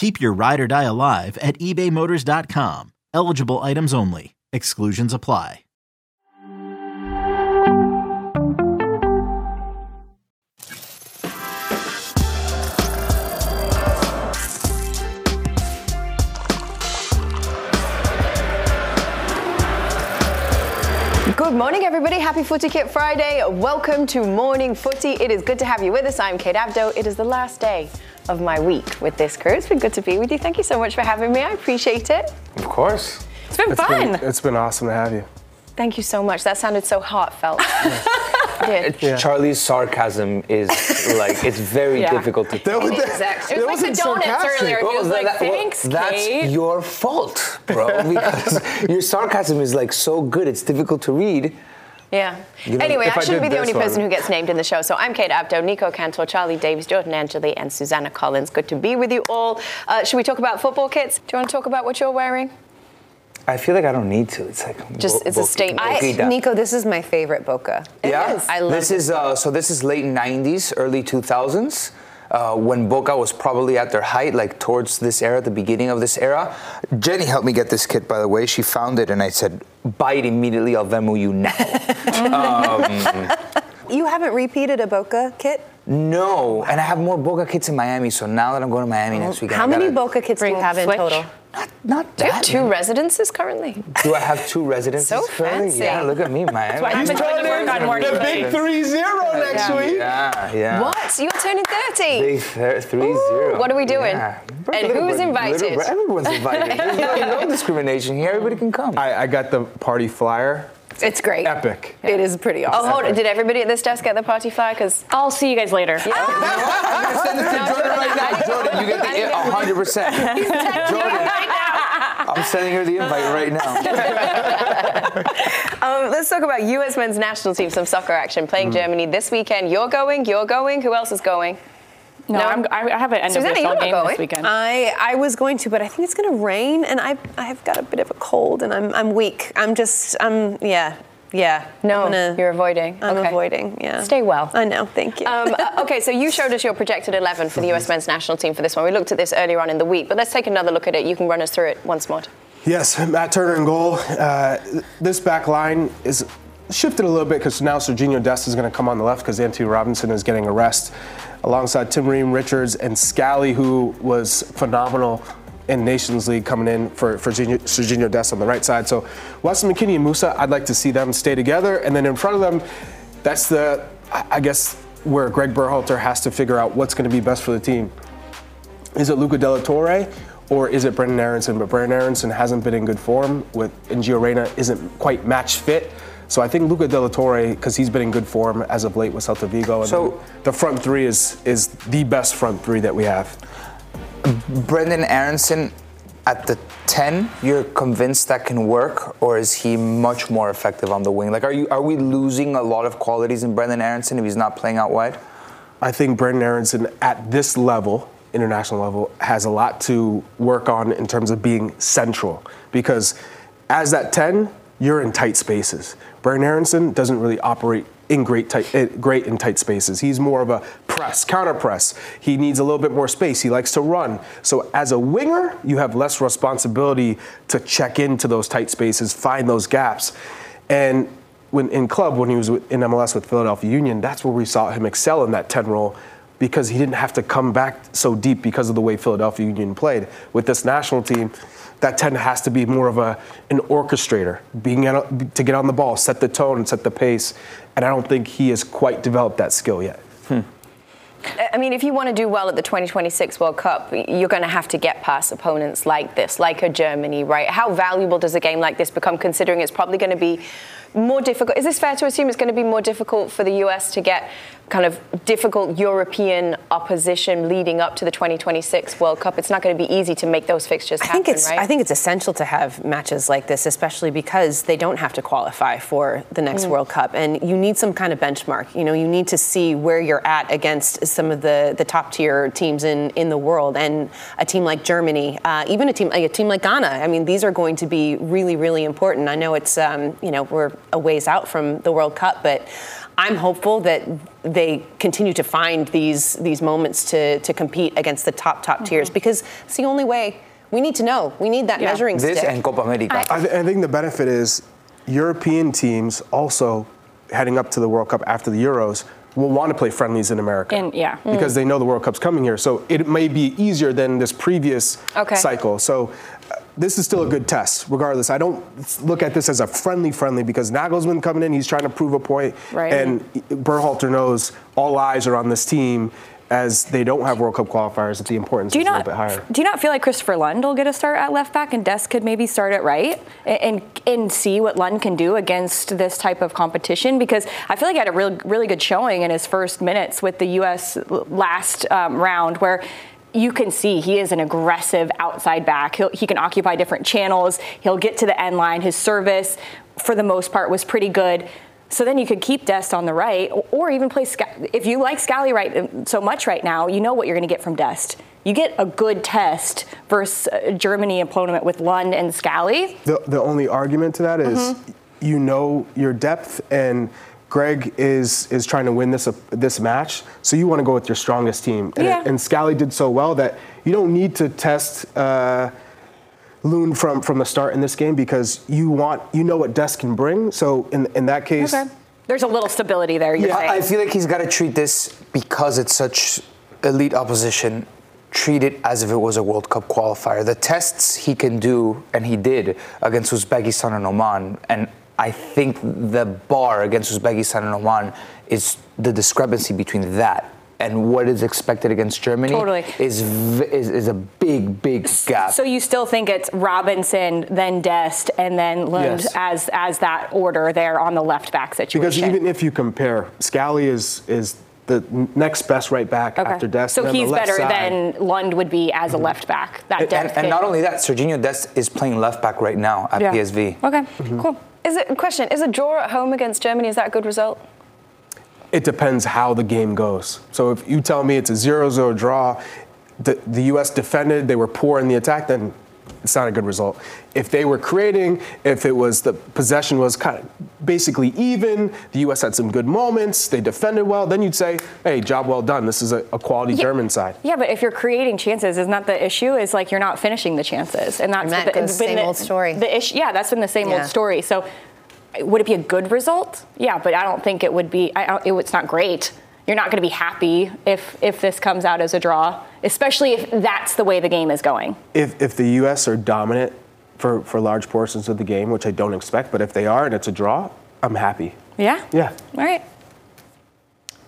Keep your ride or die alive at ebaymotors.com. Eligible items only. Exclusions apply. Good morning, everybody. Happy Footy Kit Friday. Welcome to Morning Footy. It is good to have you with us. I'm Kate Abdo. It is the last day of my week with this crew. It's been good to be with you. Thank you so much for having me. I appreciate it. Of course. It's been It's fun. been, it's been awesome to have you. Thank you so much. That sounded so heartfelt. It did. Charlie's sarcasm is like it's very Yeah. difficult to. That was, Exactly. that It was like wasn't the donuts sarcastic. earlier. He was like, that- "Thanks, that's Kate." your fault, bro. Because your sarcasm is like so good, it's difficult to read. Yeah. You know, anyway, I I shouldn't be the only this person who gets named in the show. So I'm Kate Abdo, Nico Cantor, Charlie Davies, Jordan Angeli, and Susannah Collins. Good to be with you all. Uh, should we talk about football kits? Do you want to talk about what you're wearing? I feel like I don't need to. It's like Just- it's a statement. I, Nico, this is my favorite Boca. yeah, is. I love this is uh, so. This is late '90s, early 2000s. Uh, when Boca was probably at their height, like towards this era, the beginning of this era. Jenny helped me get this kit, by the way. She found it, and I said, "Buy it immediately. I'll Venmo you now." You haven't repeated a Boca kit? No, and I have more Boca kits in Miami. So now that I'm going to Miami next weekend, How I many gotta- Boca kits do you have in switch. total? Not Do you have two many. residences currently? Do I have two residences? So currently? fancy. Yeah, look at me, man. what happens when you work on more The big days. 3 0 next Yeah. week. Yeah, yeah. What? You're turning 30. Big th- three zero. what are we doing? Yeah. And Little who's bit- invited? little everyone's invited. There's no, no discrimination here. Everybody can come. I, I got the party flyer. It's great. Epic. It is pretty awesome. Oh, awesome. hold on. Did everybody at this desk get the party flyer? Because I'll see you guys later. Ah! I'm gonna send it to Jordan right now. Jordan, you get the 100. percent Jordan, I'm sending her the invite right now. um, let's talk about U.S. men's national team, some soccer action playing Germany this weekend. You're going. You're going. Who else is going? No, No? I'm, I have an end Susannah, of you're game going. this weekend. I, I was going to, but I think it's going to rain, and I I've got a bit of a cold, and I'm I'm weak. I'm just I'm yeah yeah. No, gonna- you're avoiding. I'm Okay. avoiding. Yeah. Stay well. I know. Thank you. Um, uh, okay, so you showed us your projected 11 for the US men's national team for this one. We looked at this earlier on in the week, but let's take another look at it. You can run us through it once more. Yes, Matt Turner in goal. Uh, this back line is shifted a little bit because now Serginho Dest is going to come on the left because Antonee Robinson is getting a rest, alongside Tim Ream, Richards, and Scally, who was phenomenal in Nations League coming in for, for Serginho, Dest on the right side. So Weston McKennie and Musah, I'd like to see them stay together. And then in front of them, that's the, I I guess, where Greg Berhalter has to figure out what's going to be best for the team. Is it Luca de la Torre or is it Brenden Aaronson? But Brenden Aaronson hasn't been in good form with and Gio Reyna isn't quite match fit. So I think Luca de la Torre, because he's been in good form as of late with Celta Vigo, and So- the front three is is the best front three that we have. Brenden Aaronson at the 10, you're convinced that can work, or is he much more effective on the wing? Like, are you are we losing a lot of qualities in Brenden Aaronson if he's not playing out wide? I think Brenden Aaronson at this level, international level, has a lot to work on in terms of being central. Because as that 10, you're in tight spaces. Brenden Aaronson doesn't really operate in great tight, eh, great in tight spaces. He's more of a press, counter press. He needs a little bit more space. He likes to run. So as a winger, you have less responsibility to check into those tight spaces, find those gaps. And when in club, when he was in MLS with Philadelphia Union, that's where we saw him excel in that 10 role because he didn't have to come back so deep because of the way Philadelphia Union played. With this national team, that 10 has to be more of a an orchestrator, being to get on the ball, set the tone, and set the pace. And I don't think he has quite developed that skill yet. Hmm. I mean, if you want to do well at the 2026 World Cup, you're going to have to get past opponents like this, like a Germany, right? How valuable does a game like this become, considering it's probably going to be more difficult? Is this fair to assume it's going to be more difficult for the US to get kind of difficult European opposition leading up to the 2026 World Cup? It's not going to be easy to make those fixtures I happen, think it's right? I think it's essential to have matches like this, especially because they don't have to qualify for the next Mm. World Cup, and you need some kind of benchmark. You know, you need to see where you're at against some of the, the top tier teams in, in the world, and a team like Germany, uh, even a team like a team like Ghana. I mean, these are going to be really really important. I know it's um, you know we're a ways out from the World Cup, but. I'm hopeful that they continue to find these these moments to, to compete against the top top tiers Mm-hmm. because it's the only way. We need to know. We need that Yeah. measuring This stick. This and Copa America. I, th- I think the benefit is European teams also heading up to the World Cup after the Euros will want to play friendlies in America. And- yeah. Because they know the World Cup's coming here. So it may be easier than this previous Okay. cycle. So this is still a good test, regardless. I don't look at this as a friendly friendly because Nagelsmann coming in, he's trying to prove a point, Right. And Berhalter knows all eyes are on this team as they don't have World Cup qualifiers. That the importance Do is you a not little bit higher. do you not feel like Kristoffer Lund will get a start at left back and Dest could maybe start at right and, and and see what Lund can do against this type of competition? Because I feel like he had a real really good showing in his first minutes with the U.S. last um, round where. You can see he is an aggressive outside back. He'll, he can occupy different channels. He'll get to the end line. His service, for the most part, was pretty good. So then you could keep Dest on the right, or- even play. If you like Scally right uh, so much right now, you know what you're going to get from Dest. You get a good test versus Germany opponent with Lund and Scally. The, the only argument to that is Mm-hmm. you know your depth and Greg is is trying to win this this match, so you want to go with your strongest team. And, Yeah. and Scally did so well that you don't need to test uh, Lund from from the start in this game because you want you know what Dest can bring. So in in that case, okay. There's a little stability there. You're I, I feel like he's got to treat this because it's such elite opposition. Treat it as if it was a World Cup qualifier. The tests he can do, and he did against Uzbekistan and Oman, and I think the bar against Uzbekistan and Oman is the discrepancy between that and what is expected against Germany. Totally. is is, is a big, big gap. So you still think it's Robinson, then Dest, and then Lund Yes. as as that order there on the left back situation. because even if you compare, Scally is is the next best right back after Dest. so and on the he's better side- than Lund would be as a left back. That and, depth and not only that, Serginho Dest is playing left back right now at Yeah. PSV. Okay, Mm-hmm. cool. Is it question? Is a draw at home against Germany? Is that a good result? It depends how the game goes. So if you tell me it's a 0-0 draw, the, the U.S. defended, they were poor in the attack, then it's not a good result. If they were creating, if it was the possession was kind of basically even, the U.S. had some good moments, they defended well, then you'd say, hey, job well done. This is a, a quality German side. Yeah, but if you're creating chances, isn't that the issue? Is like you're not finishing the chances, and that's And that the, goes been same the, old story. The issue, yeah, that's been the same Yeah. old story. So, would it be a good result? Yeah, but I don't think it would be. I, it, it's not great. You're not going to be happy if if this comes out as a draw, especially if that's the way the game is going. If, if the U.S. are dominant for, for large portions of the game, which I don't expect, but if they are and it's a draw, I'm happy. Yeah. Yeah. All right.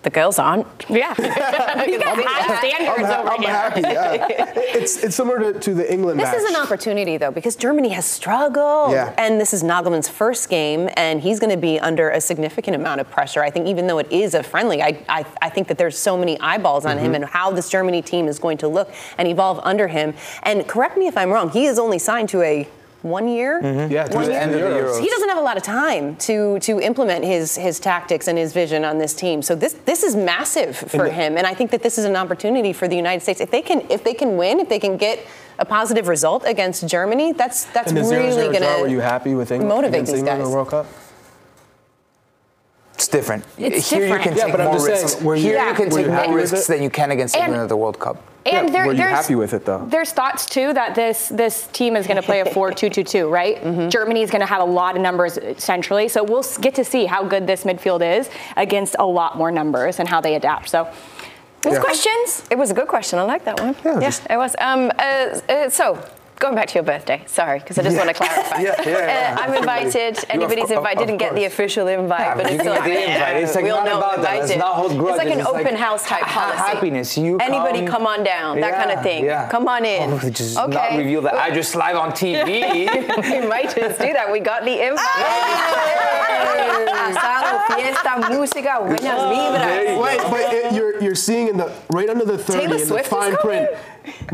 The girls aren't. Yeah. you got high standards I'm, over I'm here. happy. Yeah. it's, it's similar to, to the England This match. is an opportunity, though, because Germany has struggled. Yeah. And this is Nagelsmann's first game, and he's going to be under a significant amount of pressure. I think, even though it is a friendly, I, I, I think that there's so many eyeballs on Mm-hmm. him and how this Germany team is going to look and evolve under him. And correct me if I'm wrong, he is only signed to a one year. Mm-hmm. Yeah, the end of the Euros. He doesn't have a lot of time to to implement his his tactics and his vision on this team. So this this is massive for And him, and I think that this is an opportunity for the United States if they can if they can win, if they can get a positive result against Germany, that's that's really going draw, were you to happy with England motivate these England in guys. the World Cup? It's different. It's Here different. you can Yeah, take but I'm more just saying, risks. were you- Here Yeah. you can were take you happy more with risks it? than you can against And- England at the World Cup. And Yeah, there, were you happy with it, though? There's thoughts too that this this team is going to play a 4-2-2-2, right? Mm-hmm. Germany is going to have a lot of numbers centrally, so we'll get to see how good this midfield is against a lot more numbers and how they adapt. So, those Yeah. questions. It was a good question. I like that one. Yeah, Yeah, just- it was. Um, uh, uh, so, going back to your birthday. Sorry, because I just want to clarify. Yeah, yeah, yeah. Uh, I'm invited. Anybody's invited. of Didn't get the official invite, but but it's can like, get. It's like we all not know about I'm that. Let's not hold It's like an It's like open house type ha- policy. happiness. You Anybody come- come on down. That kind of thing. yeah. Come on in. Oh, just okay. not reveal the address live on TV. we might just do that. We got the invite. Asado, fiesta, música, buenas vibras. Wait, but it, you're you're seeing in the right under the 30 Taylor in the Swift is fine print,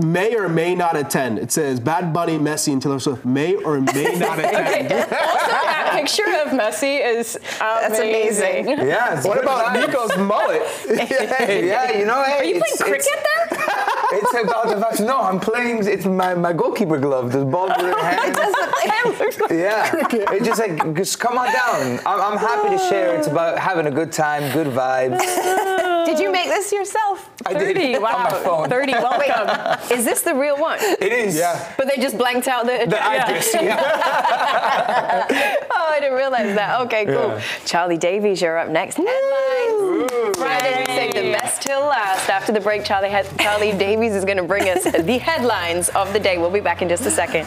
may or may not attend. It says Bad Bunny, Messi, and Taylor Swift may or may not attend. Also that picture of Messi is That's amazing. yeah. it's what about vibes. Nico's mullet? Yeah, you know, hey, Are you it's, playing it's- cricket there? It's about the fact. No, I'm playing. It's my, my goalkeeper glove. The ball in hand. Yeah, it's just like just come on down. I'm, I'm happy to share. It's about having a good time, good vibes. Did you make this yourself? I did 30, on my wow. phone. 30, welcome. Is this the real one? It is. Yeah. But they just blanked out the. The address. Yeah. Oh, I didn't realize that. Okay, cool. Yeah. Charlie Davies, you're up next. Headlines. Friday, we saved the best till last. After the break, Charlie, Charlie Davies is going to bring us the headlines of the day. We'll be back in just a second.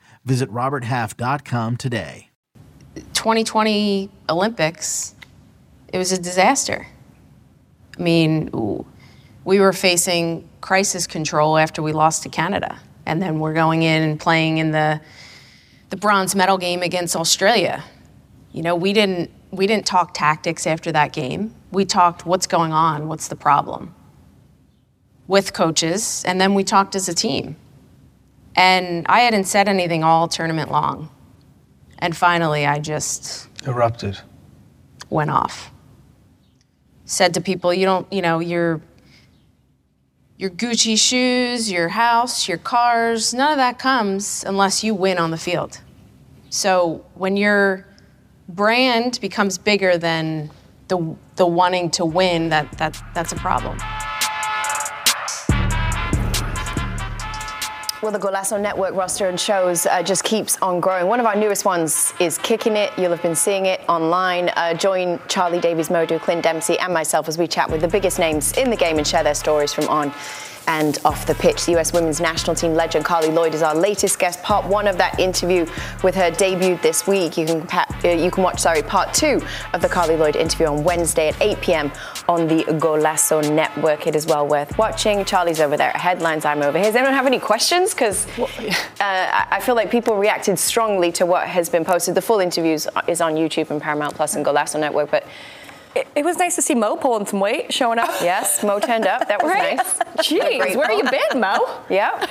Visit RobertHalf.com today. 2020 Olympics, it was a disaster. I mean, w- we were facing crisis control after we lost to Canada, and then we're going in and playing in the the bronze medal game against Australia. You know, we didn't we didn't talk tactics after that game. We talked what's going on, what's the problem with coaches, and then we talked as a team. And I hadn't said anything all tournament long. And finally, I just Erupted. went off. Said to people, you don't, you know, your your Gucci shoes, your house, your cars, none of that comes unless you win on the field. So when your brand becomes bigger than the the wanting to win, that that that's a problem. Well, the Golazo Network roster and shows uh, just keeps on growing. One of our newest ones is Kicking It. You'll have been seeing it online. Uh, join Charlie Davies, Mo Edu, Clint Dempsey, and myself as we chat with the biggest names in the game and share their stories from on and off the pitch. The US women's national team legend Carli Lloyd is our latest guest. Part one of that interview with her debuted this week. You can uh, you can watch sorry part two of the Carli Lloyd interview on Wednesday at 8 p.m. on the Golazo Network. It is well worth watching. Charlie's over there at headlines. I'm over here. Does anyone have any questions? Because uh, I I feel like people reacted strongly to what has been posted. The full interviews is on YouTube and Paramount Plus and Golazo Network. But It, it was nice to see Mo pulling some weight, showing up. yes, Mo turned up. That was Right? nice. Jeez, Great where you been, Mo? Yeah.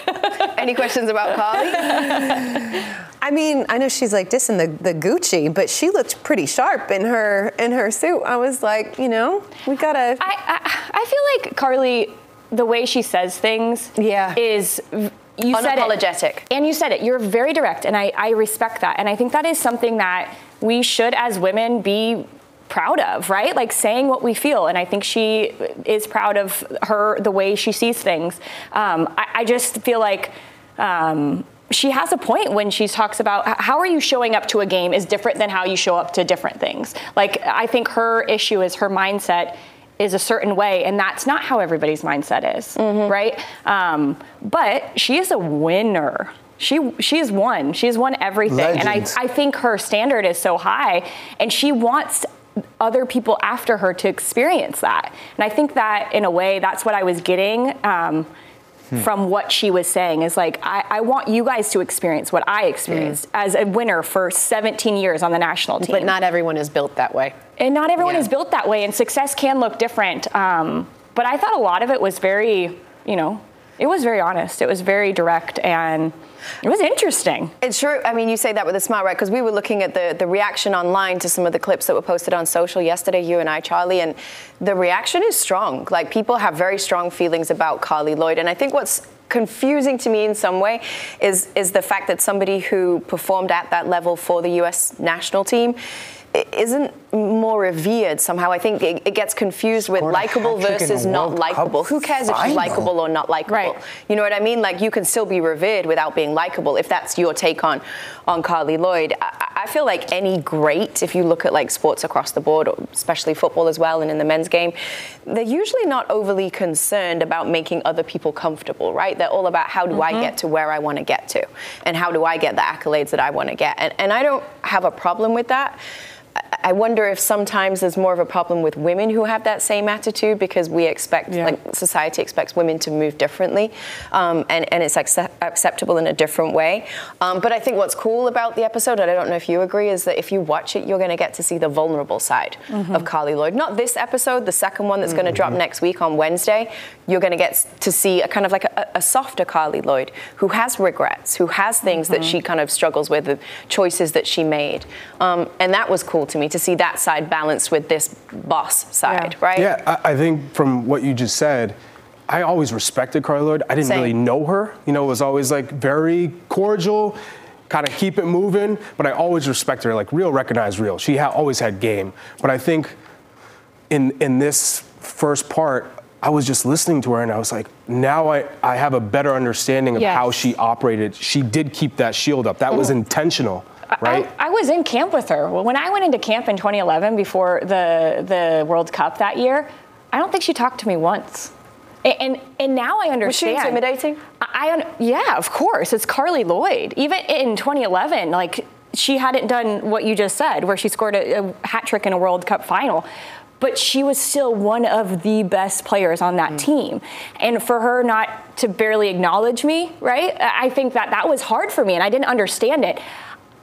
Any questions about Carli? I mean, I know she's like dissing the, the Gucci, but she looked pretty sharp in her in her suit. I was like, you know, we gotta. I, I, I feel like Carli, the way she says things, Yeah. is v- you said it. Unapologetic. and you said it. You're very direct, and I, I respect that. And I think that is something that we should, as women, be proud of, right? Like saying what we feel. And I think she is proud of her, the way she sees things. Um, I, I, just feel like, um, she has a point when she talks about how are you showing up to a game is different than how you show up to different things. Like I think her issue is her mindset is a certain way, and that's not how everybody's mindset is, mm-hmm. right? Um, but she is a winner she she has won. She has won everything, Legends. and I I think her standard is so high, and she wants other people after her to experience that. And I think that in a way, that's what I was getting. Um, hmm. From what she was saying is like, I, I, want you guys to experience what I experienced hmm. as a winner for 17 years on the national team. But not everyone is built that way. And not everyone yeah. is built that way, and success can look different. Um, but I thought a lot of it was very, you know, it was very honest. It was very direct and it was interesting. It's true. I mean, you say that with a smile, right? Because we were looking at the, the reaction online to some of the clips that were posted on social yesterday, you and I, Charlie, and the reaction is strong. Like, people have very strong feelings about Carli Lloyd. And I think what's confusing to me in some way is, is the fact that somebody who performed at that level for the U.S. national team isn't more revered somehow. I think it, it gets confused with likable versus not likable. Who cares if she's likable or not likable? Right. You know what I mean? Like you can still be revered without being likable. If that's your take on on Carli Lloyd, I, I, feel like any great, if you look at like sports across the board, especially football as well, and in the men's game, they're usually not overly concerned about making other people comfortable. Right? They're all about how do mm-hmm. I get to where I want to get to, and how do I get the accolades that I want to get. And, and I don't have a problem with that. I wonder if sometimes there's more of a problem with women who have that same attitude because we expect, yeah. like society expects women to move differently, um, and, and it's accept- acceptable in a different way. Um, but I think what's cool about the episode, and I don't know if you agree, is that if you watch it, you're going to get to see the vulnerable side mm-hmm. of Carli Lloyd. Not this episode, the second one that's mm-hmm. going to drop next week on Wednesday. You're going to get to see a kind of like a, a softer Carli Lloyd who has regrets, who has things mm-hmm. that she kind of struggles with, the choices that she made. Um, and that was cool to me to see that side balanced with this boss side, yeah. right? Yeah, I, I, think from what you just said, I always respected Carli Lloyd. I didn't Same. really know her. You know, it was always like very cordial, kind of keep it moving. But I always respected her, like real recognized real. She ha- always had game. But I think in in this first part, I was just listening to her and I was like, now I, I have a better understanding of yes. how she operated. She did keep that shield up. That mm. was intentional right? I, I, was in camp with her. When I went into camp in 2011 before the, the World Cup that year, I don't think she talked to me once. And, and, and now I understand. Was she intimidating? I, I, yeah, of course. It's Carli Lloyd. Even in 2011, like she hadn't done what you just said, where she scored a, a hat trick in a World Cup final but she was still one of the best players on that mm. team. And for her not to barely acknowledge me, right? I think that that was hard for me and I didn't understand it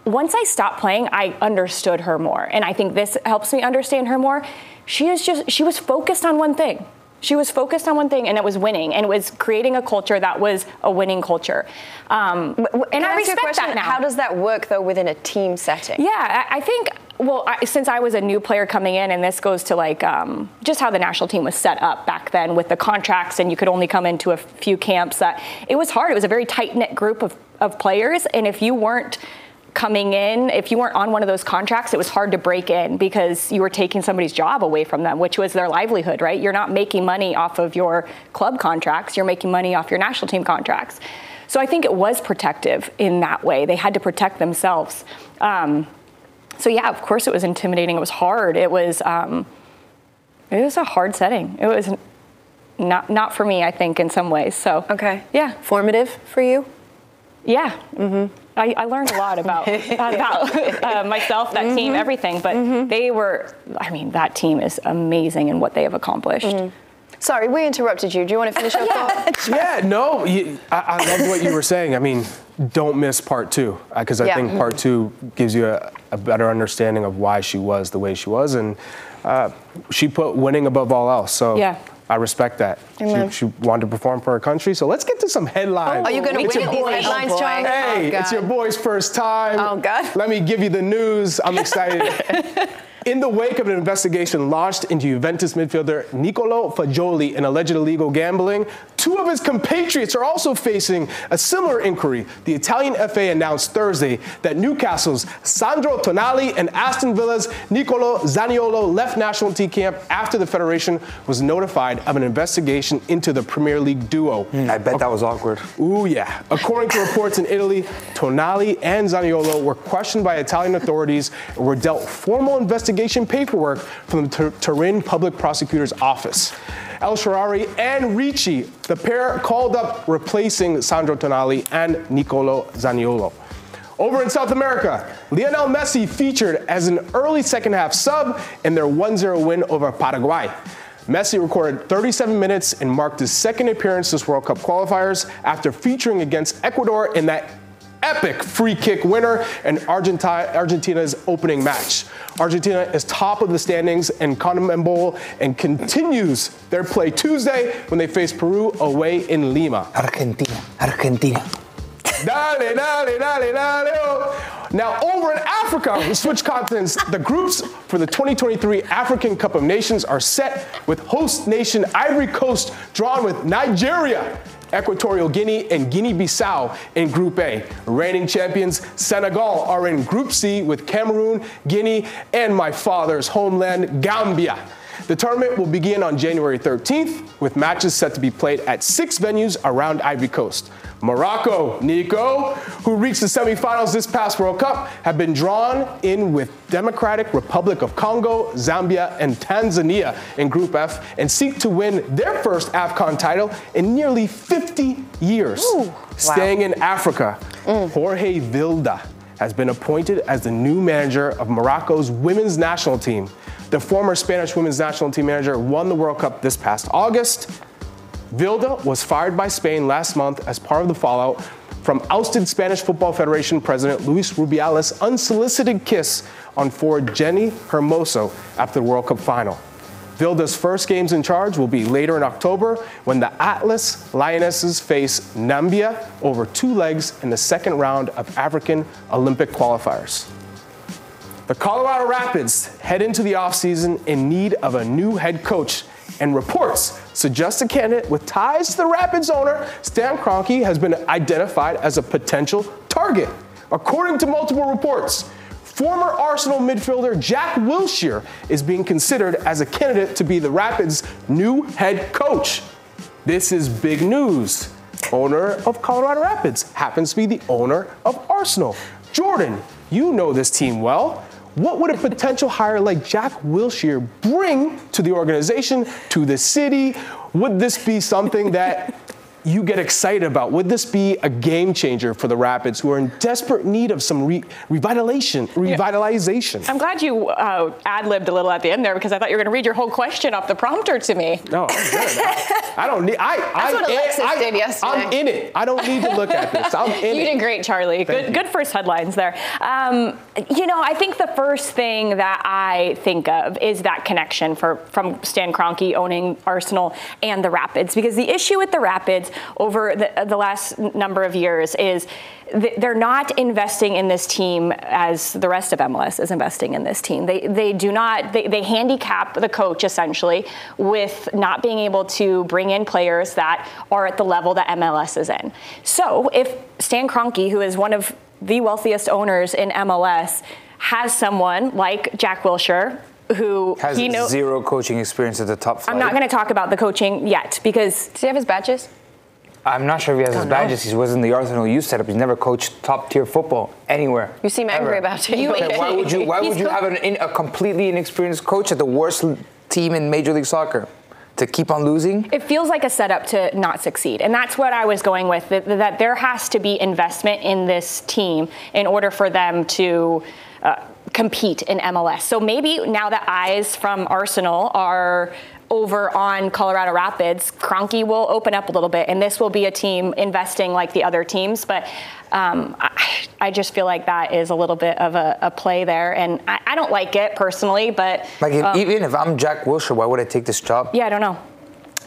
once I stopped playing, I understood her more. And I think this helps me understand her more. She is just, she was focused on one thing. She was focused on one thing, and it was winning, and it was creating a culture that was a winning culture. Um, and I, I respect that now. How does that work, though, within a team setting? Yeah, I, think well, I, since I was a new player coming in, and this goes to like um, just how the national team was set up back then with the contracts, and you could only come into a few camps. That it was hard. It was a very tight knit group of, of players, and if you weren't coming in, if you weren't on one of those contracts, it was hard to break in because you were taking somebody's job away from them, which was their livelihood, right? You're not making money off of your club contracts, you're making money off your national team contracts. So I think it was protective in that way. They had to protect themselves. Um, so yeah, of course it was intimidating. It was hard. It was um, it was a hard setting. It was not not for me, I think, in some ways. So okay, yeah, formative for you. Yeah. Mm-hmm. I, I, learned a lot about about uh, myself, that mm-hmm. team, everything. But mm-hmm. they were, I mean, that team is amazing in what they have accomplished. Mm-hmm. Sorry, we interrupted you. Do you want to finish your thought? yeah, no, you, I, I loved what you were saying. I mean, don't miss part two because I yeah. think part two gives you a, a, better understanding of why she was the way she was, and uh, she put winning above all else. So yeah. I respect that. She, she, wanted to perform for her country. So let's get to some headlines. Oh, are you going to win these headlines, oh, John? Hey, oh, it's your boy's first time. Oh, God. Let me give you the news. I'm excited. In the wake of an investigation launched into Juventus midfielder Nicolo Fagioli in alleged illegal gambling, Two of his compatriots are also facing a similar inquiry. The Italian FA announced Thursday that Newcastle's Sandro Tonali and Aston Villa's Nicolo Zaniolo left national team camp after the federation was notified of an investigation into the Premier League duo. Mm, I bet that was awkward. Ooh, yeah. According to reports in Italy, Tonali and Zaniolo were questioned by Italian authorities and were dealt formal investigation paperwork from the Turin Public Prosecutor's Office. El Shaarawy and Ricci, the pair called up replacing Sandro Tonali and Nicolo Zaniolo. Over in South America, Lionel Messi featured as an early second half sub in their 1 0 win over Paraguay. Messi recorded 37 minutes and marked his second appearance this World Cup qualifiers after featuring against Ecuador in that epic free kick winner in Argentina's opening match. Argentina is top of the standings in CONMEBOL and continues their play Tuesday when they face Peru away in Lima. Argentina, Argentina. Dale, dale, dale, dale. Oh. Now, over in Africa, we switch continents. The groups for the 2023 African Cup of Nations are set with host nation Ivory Coast drawn with Nigeria Equatorial Guinea, and Guinea Bissau in Group A. Reigning champions Senegal are in Group C with Cameroon, Guinea, and my father's homeland, Gambia. The tournament will begin on January 13th, with matches set to be played at six venues around Ivory Coast. Morocco, Nico, who reached the semifinals this past World Cup, have been drawn in with Democratic Republic of Congo, Zambia, and Tanzania in Group F and seek to win their first AFCON title in nearly 50 years. Ooh, Staying wow. in Africa, mm. Jorge Vilda has been appointed as the new manager of Morocco's women's national team. The former Spanish women's national team manager won the World Cup this past August Vilda was fired by Spain last month as part of the fallout from ousted Spanish Football Federation President Luis Rubiales' unsolicited kiss on forward Jenni Hermoso after the World Cup final. Vilda's first games in charge will be later in October when the Atlas Lionesses face Namibia over two legs in the second round of African Olympic qualifiers. The Colorado Rapids head into the offseason in need of a new head coach and reports suggest a candidate with ties to the Rapids owner, Stan Kroenke, has been identified as a potential target. According to multiple reports, former Arsenal midfielder Jack Wilshere is being considered as a candidate to be the Rapids' new head coach. This is big news. Owner of Colorado Rapids happens to be the owner of Arsenal. Jordan, you know this team well. What would a potential hire like Jack Wilshere bring to the organization, to the city? Would this be something that you get excited about? Would this be a game changer for the Rapids, who are in desperate need of some re- revitalization? Revitalization. Yeah. I'm glad you uh, ad libbed a little at the end there because I thought you were going to read your whole question off the prompter to me. No, I'm good. I, don't need. I, That's I, what Alexis I, did yesterday. I'm in it. I don't need to look at this. I'm in you it. You did great, Charlie. Thank good, you. good first headlines there. Um, you know, I think the first thing that I think of is that connection for from Stan Kroenke owning Arsenal and the Rapids because the issue with the Rapids over the the last number of years is they're not investing in this team as the rest of MLS is investing in this team. They, they do not, they, they handicap the coach essentially with not being able to bring in players that are at the level that MLS is in. So if Stan Kroenke, who is one of the wealthiest owners in MLS, has someone like Jack Wilshere, who has he know, zero coaching experience at the top flight. I'm not going to talk about the coaching yet because. Does he have his badges? I'm not sure if he has his badges. He was in the Arsenal youth setup. He's never coached top tier football anywhere. You seem angry about it. You, okay, why would you? Why would you have an, a completely inexperienced coach at the worst team in Major League Soccer? To keep on losing? It feels like a setup to not succeed. And that's what I was going with that, that there has to be investment in this team in order for them to. Uh, compete in MLS. So maybe now the eyes from Arsenal are over on Colorado Rapids, Kroenke will open up a little bit, and this will be a team investing like the other teams. But um, I, I, just feel like that is a little bit of a, a play there, and I, I, don't like it personally. But like um, even if I'm Jack Wilshere, why would I take this job? Yeah, I don't know.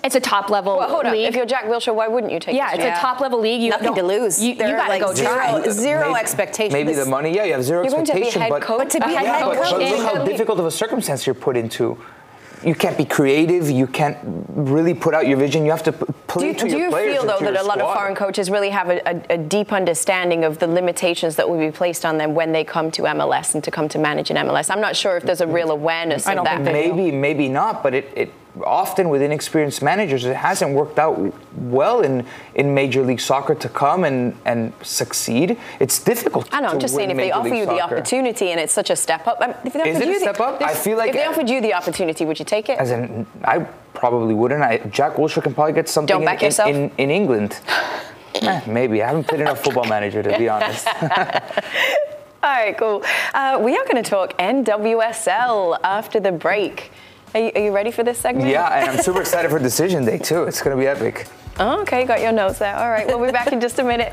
It's a top level well, hold league. Up. If you're Jack Wilshere, why wouldn't you take? It? Yeah, it's job? a top level league. You nothing to lose. You, you got to like go zero, try. zero maybe, expectation. Maybe the money. Yeah, you have 0 you're expectation. Going to be head but, coach, but to be a head but, coach, but look how difficult of a circumstance you're put into. You can't be creative. You can't really put out your vision. You have to play Do you, to do your you players feel though that a lot of foreign coaches really have a, a, a deep understanding of the limitations that will be placed on them when they come to MLS and to come to manage in MLS? I'm not sure if there's a real awareness I of that. think. Maybe, maybe not, but it, it often with inexperienced managers, it hasn't worked out well in, in Major League Soccer to come and, and succeed. It's difficult. I know. I'm just saying, if they offer League you the Soccer. opportunity and it's such a step up, I mean, if they Is offered it a you the- step up? if- I feel like- if they offered you the opportunity, would you take it? As in, I probably wouldn't. I, Jack Wilshere can probably get something Don't in, back in- yourself? in, in England. Eh, maybe. I haven't played enough football manager, to be honest. All right, cool. Uh, we are going to talk NWSL after the break. Are you, are you ready for this segment? yeah, and I'm super excited for decision day, too. It's going to be epic. Oh, okay, got your notes there. All right, we'll be back in just a minute.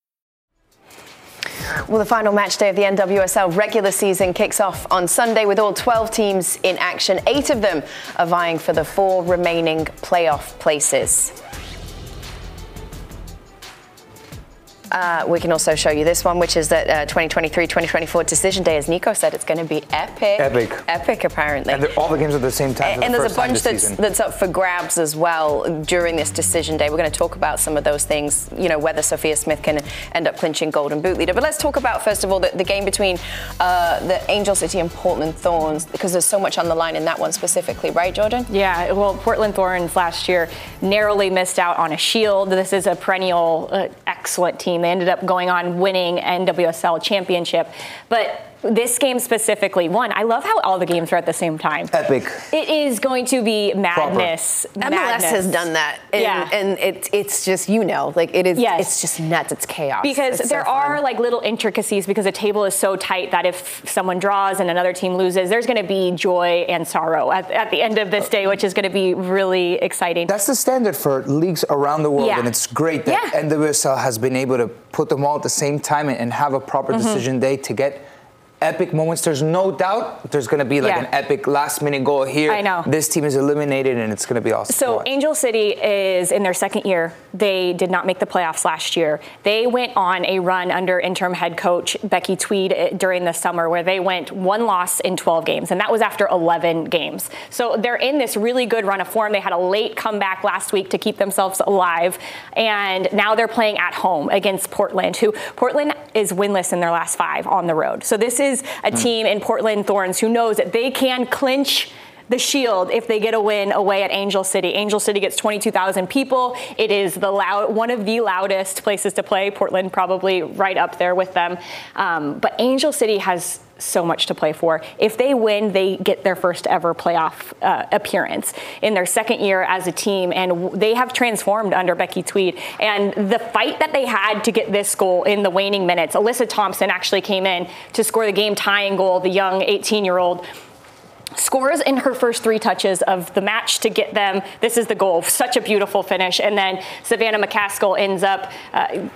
Well, the final match day of the NWSL regular season kicks off on Sunday with all 12 teams in action. Eight of them are vying for the four remaining playoff places. Uh, we can also show you this one, which is that uh, 2023-2024 decision day. As Nico said, it's going to be epic. Epic. Epic, apparently. And all the games are at the same time. for and the there's a bunch that's, season. that's up for grabs as well during this decision day. We're going to talk about some of those things, you know, whether Sophia Smith can end up clinching Golden Boot leader. But let's talk about, first of all, the, the game between uh, the Angel City and Portland Thorns, because there's so much on the line in that one specifically, right, Jordan? Yeah, well, Portland Thorns last year narrowly missed out on a shield. This is a perennial uh, excellent team. They ended up going on winning NWSL championship. But this game specifically, one, I love how all the games are at the same time. Epic. It is going to be madness. MLS has done that, and, Yeah. and it's it's just you know, like it is. Yes. It's just nuts. It's chaos. Because It's there fun. are like little intricacies because the table is so tight that if someone draws and another team loses, there's going to be joy and sorrow at, at the end of this day, which is going to be really exciting. That's the standard for leagues around the world, Yeah. and it's great that Yeah. NWSL has been able to put them all at the same time and, and have a proper Mm-hmm. decision day to get epic moments. There's no doubt there's going to be like Yeah. an epic last minute goal here. I know. This team is eliminated, and it's going to be awesome. So. Angel City is in their second year. They did not make the playoffs last year. They went on a run under interim head coach Becki Tweed eh, during the summer where they went one loss in 12 games, and that was after 11 games. So they're in this really good run of form. They had a late comeback last week to keep themselves alive, and now they're playing at home against Portland, who Portland is winless in their last five on the road. So this is a hmm. team in Portland Thorns who knows that they can clinch the Shield if they get a win away at Angel City. Angel City gets 22,000 people. It is the loud, one of the loudest places to play. Portland probably right up there with them. Um, but Angel City has so much to play for. If they win, they get their first ever playoff uh, appearance in their second year as a team, and they have transformed under Becki Tweed. And the fight that they had to get this goal in the waning minutes, Alyssa Thompson actually came in to score the game tying goal, the young 18 year old scores in her first three touches of the match to get them. This is the goal. Such a beautiful finish. And then Savannah McCaskill ends up uh,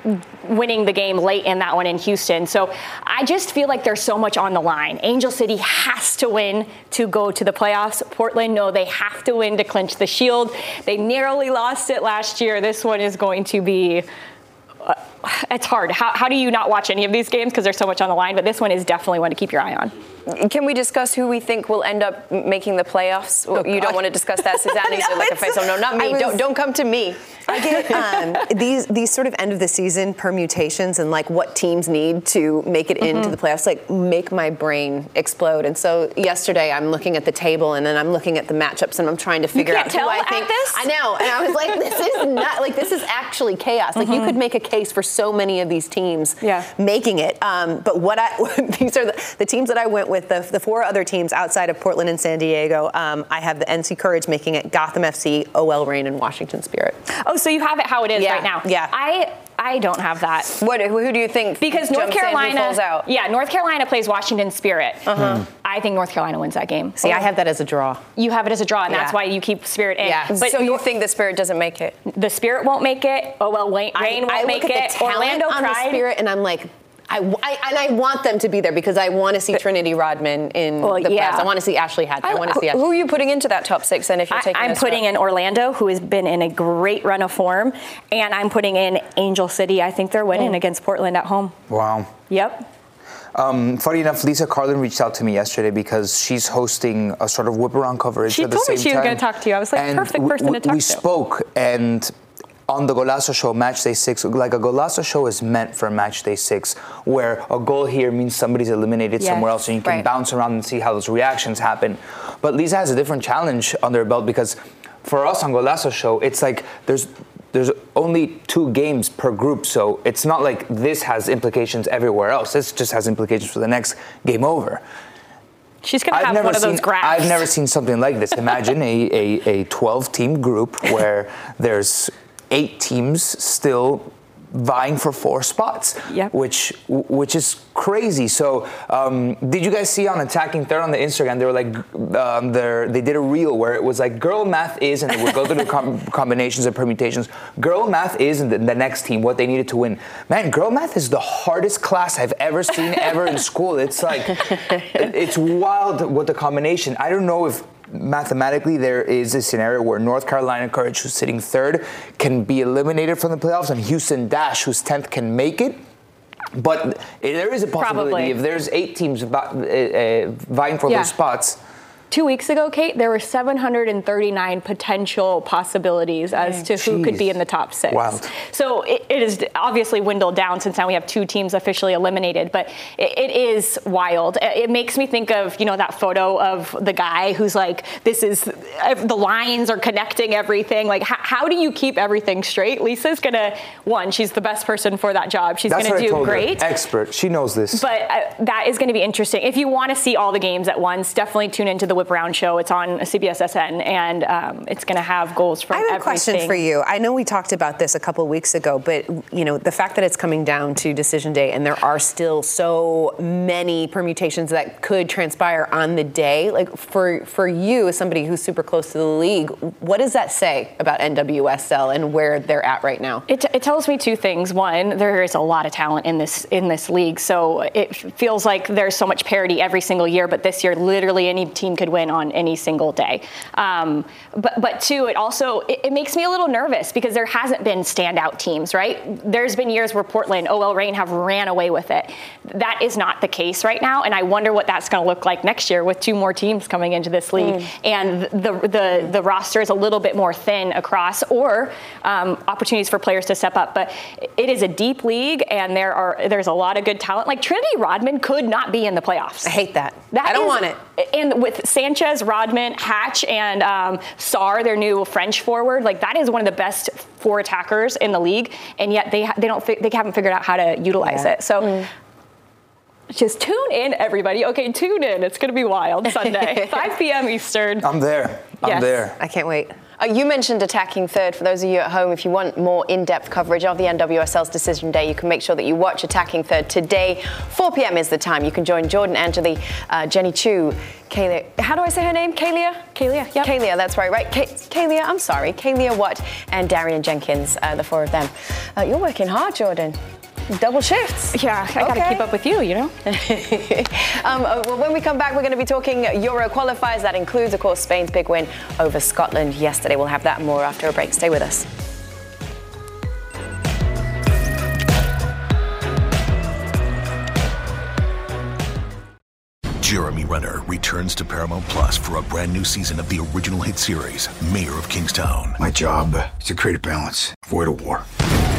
winning the game late in that one in Houston. So I just feel like there's so much on the line. Angel City has to win to go to the playoffs. Portland, no, they have to win to clinch the shield. They narrowly lost it last year. This one is going to be uh, it's hard. How, how do you not watch any of these games because there's so much on the line? But this one is definitely one to keep your eye on. Can we discuss who we think will end up making the playoffs? Well, you don't want to discuss that, Susannah. No, like a face. Oh no, not me. was- Don't don't come to me. I get um, these these sort of end of the season permutations and like what teams need to make it into the playoffs like make my brain explode. And so yesterday I'm looking at the table and then I'm looking at the matchups and I'm trying to figure can't out tell who I think. this? I know, and I was like, this is not like this is actually chaos. Like you could make a case for so many of these teams Yeah. making it. Um, but what I these are the, the teams that I went with the, the four other teams outside of Portland and San Diego. Um, I have the NC Courage making it Gotham FC, OL Reign, and Washington Spirit. Oh, so you have it how it is Yeah, right now. yeah. I I don't have that. What? Who do you think? Because North jumps Carolina, falls out? yeah, North Carolina plays Washington Spirit. Uh-huh. I think North Carolina wins that game. See, I have that as a draw. You have it as a draw, and that's why you keep Spirit in. Yeah. But so you think the Spirit doesn't make it? the Spirit won't make it. Oh well, Wayne, Reign won't I make look at it. the talent Orlando on the Pride. Spirit, and I'm like. I, I- and I want them to be there because I want to see Trinity Rodman in Well, the yeah. playoffs. I want to see Ashley Hatch. I, want to see Ashley. Who are you putting into that top six then? If you're I, taking I'm this putting route? in Orlando, who has been in a great run of form, and I'm putting in Angel City. I think they're winning against Portland at home. Wow. Yep. Um, funny enough, Lisa Carlin reached out to me yesterday because she's hosting a sort of whip around coverage She at the told me same she was gonna talk to you. I was like, And perfect we- person to talk We to. We spoke, and on the Golazo show, match day six, like a Golazo show is meant for match day six, where a goal here means somebody's eliminated Yes, somewhere else, and you can right. bounce around and see how those reactions happen. But Lisa has a different challenge under her belt because for us on Golazo show, it's like there's there's only two games per group, so it's not like this has implications everywhere else. This just has implications for the next game over. She's gonna have one of those graphs. I've never seen something like this. Imagine a, a, a 12 team group where there's eight teams still vying for four spots, Yep. which which is crazy. So, um, did you guys see on attacking third on the Instagram? They were like, um, they did a reel where it was like, girl math is, and they would go through the com- combinations and permutations. Girl math is, and the, the next team what they needed to win. Man, girl math is the hardest class I've ever seen ever in school. It's like, it's wild what the combination. I don't know if mathematically there is a scenario where North Carolina Courage, who's sitting third, can be eliminated from the playoffs, and Houston Dash, who's 10th, can make it. But there is a possibility Probably. if there's eight teams about, uh, uh, vying for Yeah. those spots. Two weeks ago, Kate, there were 739 potential possibilities as to who could be in the top six. Wild. So it, it is obviously dwindled down since now we have two teams officially eliminated, but it, it is wild. It, makes me think of, you know, that photo of the guy who's like, this is, the lines are connecting everything. Like, how, how do you keep everything straight? Lisa's gonna, one, she's the best person for that job. She's That's gonna do told her. great. Expert. She knows this. But uh, that is going to be interesting. If you want to see all the games at once, definitely tune into the Whip Round Show. It's on CBSSN, and um, it's going to have goals from I have a question for you. I know we talked about this a couple of weeks ago, but you know the fact that it's coming down to decision day, and there are still so many permutations that could transpire on the day. Like for for you, as somebody who's super close to the league, what does that say about NWSL and where they're at right now? It, it tells me two things. One, there is a lot of talent in this in this league, so it feels like there's so much parity every single year. But this year, literally any team could win on any single day. Um, but but two, it also it, it makes me a little nervous because there hasn't been standout teams, right? There's been years where Portland, OL Reign have ran away with it. That is not the case right now, and I wonder what that's going to look like next year with two more teams coming into this league, and the the the roster is a little bit more thin across, or um, opportunities for players to step up. But it is a deep league, and there are there's a lot of good talent. Like Trinity Rodman could not be in the playoffs. I hate that. That I don't is- want it. And with Sanchez, Rodman, Hatch, and um, Sarr, their new French forward, like that is one of the best four attackers in the league, and yet they ha- they don't fi- they haven't figured out how to utilize Yeah. it. So. Just tune in, everybody. Okay, tune in. It's going to be wild Sunday, 5 p.m. Eastern. I'm there. I'm Yes. there. I can't wait. Uh, you mentioned attacking third. For those of you at home, if you want more in-depth coverage of the NWSL's decision day, you can make sure that you watch attacking third today. 4 p.m. is the time. You can join Jordan Angeli, uh, Jenny Chu, Kealia. How do I say her name? Kealia. Kealia, yeah. Kealia, that's right, right? Ka- Kealia, I'm sorry. Kealia Watt and Darian Jenkins, uh, the four of them. Uh, you're working hard, Jordan. Double shifts. Yeah, I got to keep up with you, you know? um, uh, well, when we come back, we're going to be talking Euro qualifiers. That includes, of course, Spain's big win over Scotland yesterday. We'll have that more after a break. Stay with us. Jeremy Renner returns to Paramount Plus for a brand new season of the original hit series, Mayor of Kingstown. My job is to create a balance, avoid a war.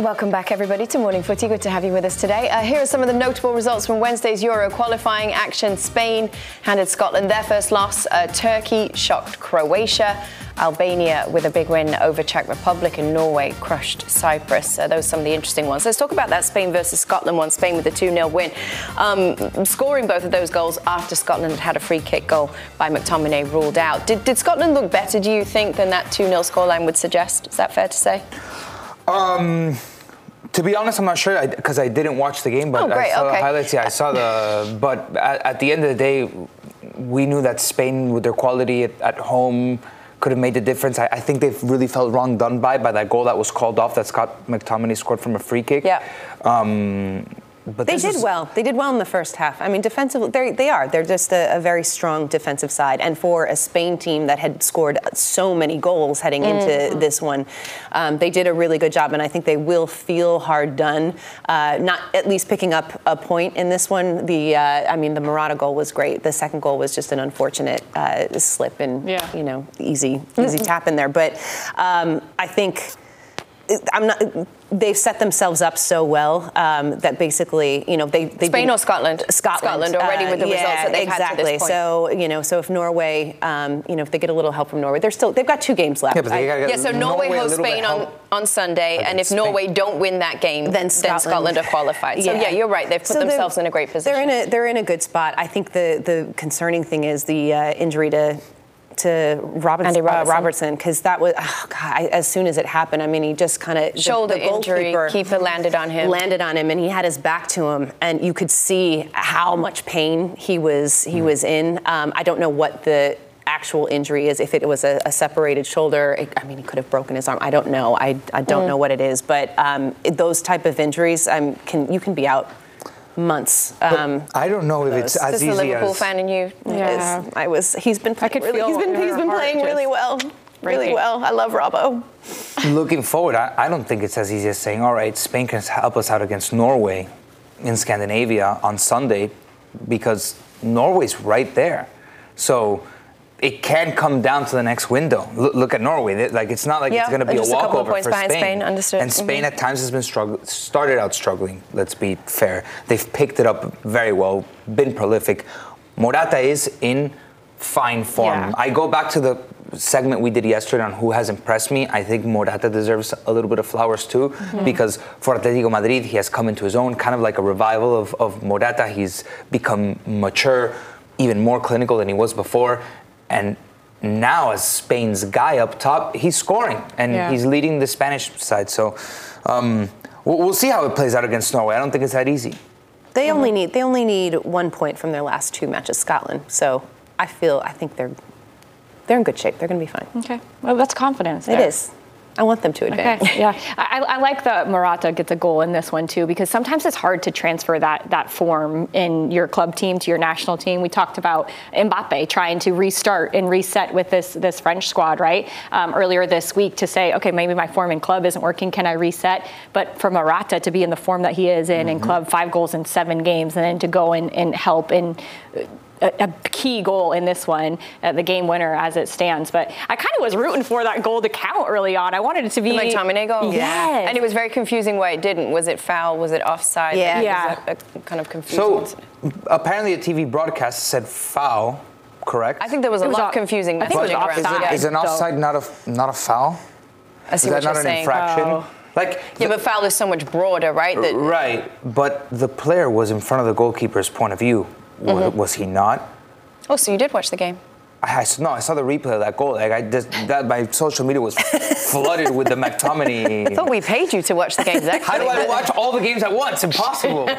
Welcome back, everybody, to Morning Footy. Good to have you with us today. Uh, here are some of the notable results from Wednesday's Euro qualifying action. Spain handed Scotland their first loss. Uh, Turkey shocked Croatia. Albania with a big win over Czech Republic and Norway crushed Cyprus. Uh, those are some of the interesting ones. Let's talk about that Spain versus Scotland one. Spain with a 2 0 win. Um, scoring both of those goals after Scotland had had a free kick goal by McTominay ruled out. Did, did Scotland look better, do you think, than that 2 0 scoreline would suggest? Is that fair to say? Um, to be honest, I'm not sure because I, I, didn't watch the game, but oh, I saw okay. the highlights. Yeah, I saw the. But at, at, the end of the day, we knew that Spain, with their quality at, at home, could have made the difference. I, I, think they've really felt wrong done by by that goal that was called off that Scott McTominay scored from a free kick. Yeah. Um, but they did is, well. They did well in the first half. I mean, defensively, they are. They're just a, a, very strong defensive side. And for a Spain team that had scored so many goals heading mm-hmm. into this one, um, they did a really good job. And I think they will feel hard done. Uh, not at least picking up a point in this one. The uh, I mean, the Morata goal was great. The second goal was just an unfortunate uh, slip and yeah. you know easy easy tap in there. But um, I think I'm not. They've set themselves up so well um, that basically, you know, they, they Spain or Scotland, Scotland, Scotland already with the uh, yeah, results that they've exactly. had to this point. So you know, so if Norway, um, you know, if they get a little help from Norway, they're still they've got two games left. Yeah, but they I, yeah so Norway, Norway hosts Spain on, on Sunday, and if Spain. Norway don't win that game, then Scotland, then Scotland are qualified. So yeah. yeah, you're right. They've put so themselves in a great position. They're in a they're in a good spot. I think the the concerning thing is the uh, injury to to Robertson, uh, Robertson because that was oh God, I, as soon as it happened. I mean, he just kind of shoulder the, the injury. Keeper landed on him. Landed on him, and he had his back to him, and you could see how much pain he was he mm. was in. Um, I don't know what the actual injury is. If it was a, a separated shoulder, it, I mean, he could have broken his arm. I don't know. I, I don't mm. know what it is, but um, those type of injuries, um, can you can be out months. Um, I don't know if it's as Just easy a Liverpool as fan in you. Yeah. I was. He's been. I could really, He's been. He's been playing really well. Really well. I love Robbo. Looking forward, I, I don't think it's as easy as saying, "All right, Spain can help us out against Norway in Scandinavia on Sunday," because Norway's right there. So it can come down to the next window. Look, look at Norway. Like it's not like yeah, it's going to be a walkover a for Spain. Spain. Understood. And Spain mm-hmm. at times has been struggle- started out struggling. Let's be fair. They've picked it up very well, been prolific. Morata is in fine form. Yeah. I go back to the segment we did yesterday on who has impressed me. I think Morata deserves a little bit of flowers too, mm-hmm. because for Atletico Madrid, he has come into his own, kind of like a revival of, of Morata. He's become mature, even more clinical than he was before. And now as Spain's guy up top, he's scoring and yeah. he's leading the Spanish side. So um, we'll, we'll, see how it plays out against Norway. I don't think it's that easy. They mm-hmm. only need they only need one point from their last two matches, Scotland. So I feel I think they're they're in good shape. They're going to be fine. Okay, well that's confidence. There. It is. I want them to advance. Okay, yeah. I, I, like that Morata gets a goal in this one too because sometimes it's hard to transfer that that form in your club team to your national team. We talked about Mbappe trying to restart and reset with this this French squad, right? Um, earlier this week to say, okay, maybe my form in club isn't working. Can I reset? But for Morata to be in the form that he is in mm-hmm. in club, five goals in seven games, and then to go and, and help and a, a, key goal in this one, uh, the game winner as it stands. But I kind of was rooting for that goal to count early on. I wanted it to be the McTominay goal. Yes. and it was very confusing why it didn't. Was it foul? Was it offside? Yeah, yeah. A, kind of confusing. So apparently, a TV broadcast said foul. Correct. I think there was a lot of confusing. I think it was offside. Is, it, is an offside not a not a foul? I see is what that not you're an saying. infraction? Oh. Like yeah, the, but foul is so much broader, right? That, right, but the player was in front of the goalkeeper's point of view. Mm-hmm. Was he not? Oh, so you did watch the game? I, no, I saw the replay of that goal. Like I just that my social media was flooded with the McTominay. I thought we paid you to watch the games. Actually, How do I watch all the games at once? Impossible.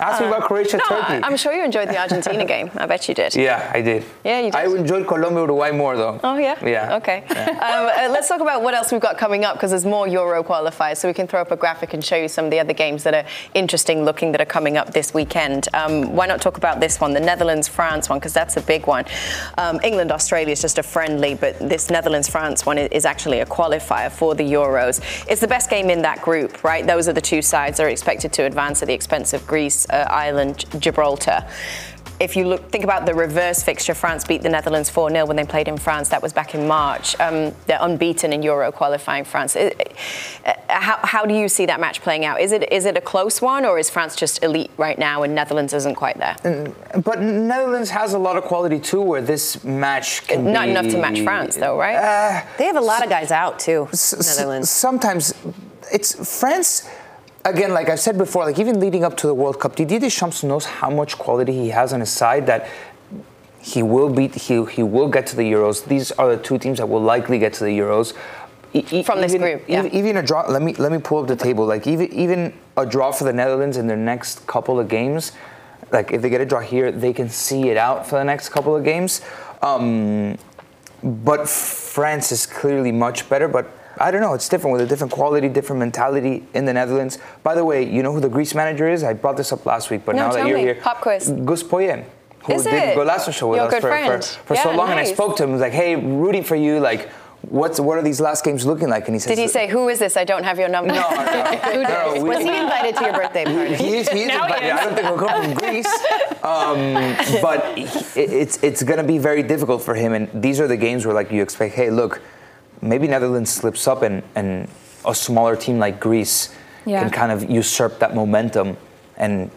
Ask me about Croatia, no, Turkey. I'm sure you enjoyed the Argentina game. I bet you did. Yeah, I did. Yeah, you did. I enjoyed Colombia, Uruguay more though. Oh yeah. Yeah. Okay. Yeah. Um, uh, let's talk about what else we've got coming up because there's more Euro qualifiers, so we can throw up a graphic and show you some of the other games that are interesting looking that are coming up this weekend. Um, why not talk about this one, the Netherlands France one, because that's a big one. Um, England Australia is just a friendly, but this Netherlands France one is actually a qualifier for the Euros. It's the best game in that group, right? Those are the two sides that are expected to advance at the expense of Greece, uh, Ireland, Gibraltar. If you look, think about the reverse fixture, France beat the Netherlands 4 0 when they played in France. That was back in March. Um, they're unbeaten in Euro qualifying France. It, uh, how, how do you see that match playing out? Is it is it a close one, or is France just elite right now and Netherlands isn't quite there? Mm, but Netherlands has a lot of quality too, where this match can Not be, enough to match France, though, right? Uh, they have a lot of guys out too. Netherlands. sometimes it's France again, like I've said before, like even leading up to the World Cup, Didier Deschamps knows how much quality he has on his side that he will beat, he, he will get to the Euros. These are the two teams that will likely get to the Euros. E- From this group, yeah. Even, even a draw. Let me let me pull up the table. Like even even a draw for the Netherlands in their next couple of games. Like if they get a draw here, they can see it out for the next couple of games. Um, but France is clearly much better. But I don't know. It's different with a different quality, different mentality in the Netherlands. By the way, you know who the Greece manager is? I brought this up last week, but No, now that you're me. here, Pop quiz. Gus Poyet, who Is did it? Golazo show with Your us for, for, friend. for Yeah, so long, and I spoke to him. I was like, "Hey, rooting for you. Like, what's what are these last games looking like?" And he says, Did he say, Who is this? I don't have your number? No, no, no, we- Was he invited to your birthday party? He is, he is Now he is. I don't think he'll come from Greece. Um, but he- it's it's going to be very difficult for him. And these are the games where like you expect, hey, look, maybe Netherlands slips up and, and a smaller team like Greece Yeah. can kind of usurp that momentum. And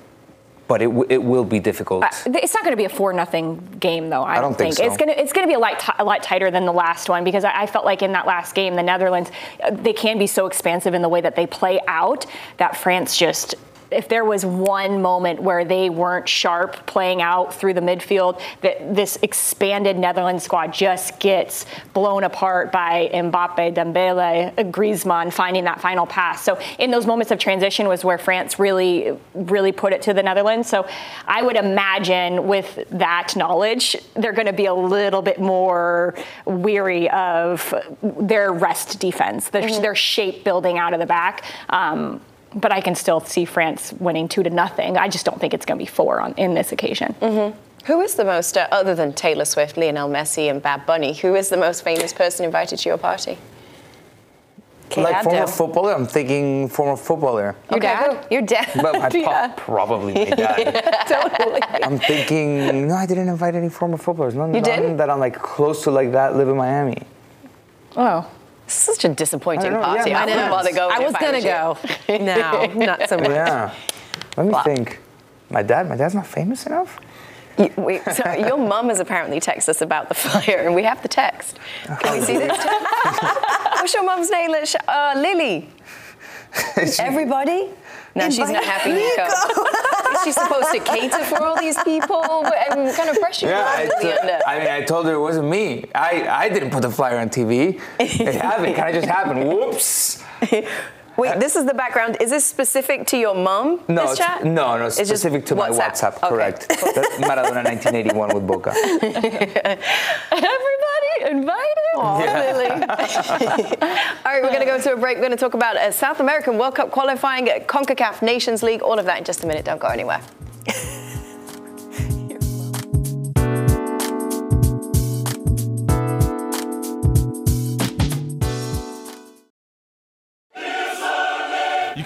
but it, w- it will be difficult. Uh, it's not going to be a four nothing game though. I, I don't think so. it's going to it's going to be a lot t- a lot tighter than the last one because I, I felt like in that last game the Netherlands uh, they can be so expansive in the way that they play out that France just. If there was one moment where they weren't sharp playing out through the midfield, that this expanded Netherlands squad just gets blown apart by Mbappe, Dembele, Griezmann finding that final pass. So in those moments of transition was where France really, really put it to the Netherlands. So I would imagine with that knowledge, they're going to be a little bit more weary of their rest defense, their, their shape building out of the back. Um, but I can still see France winning two to nothing. I just don't think it's going to be four on in this occasion. Who is the most, uh, other than Taylor Swift, Lionel Messi, and Bad Bunny, who is the most famous person invited to your party? Kate like former footballer, I'm thinking former footballer. Your dad? Your dad. But my Yeah. pop, probably my dad. totally. I'm thinking, no, I didn't invite any former footballers. None, You none didn't? that I'm like close to like that live in Miami. Oh. Such a disappointing I party. yeah, I didn't no. bother going. I was gonna go. you. No, not so much. Yeah. Let me think. My dad, my dad's not famous enough. You- Wait, so your mum has apparently texted us about the fire, and we have the text. Can we see this text? What's your mum's name? Uh, Lily. Everybody? No, she's not happy. Nico. Is she supposed to cater for all these people? What what kind of pressure Yeah, yeah, I, is I mean, I told her it wasn't me. I, I didn't put the flyer on TV. It happened. kind of just happened. Whoops. Wait, this is the background. Is this specific to your mum? No, this chat? no, no, it's It's just specific to my WhatsApp. Okay. Correct. That's Maradona 1981 with Boca. Everybody invited. Lily. All right, we're going to go to a break. We're going to talk about uh, South American World Cup qualifying, uh, CONCACAF Nations League, all of that in just a minute. Don't go anywhere.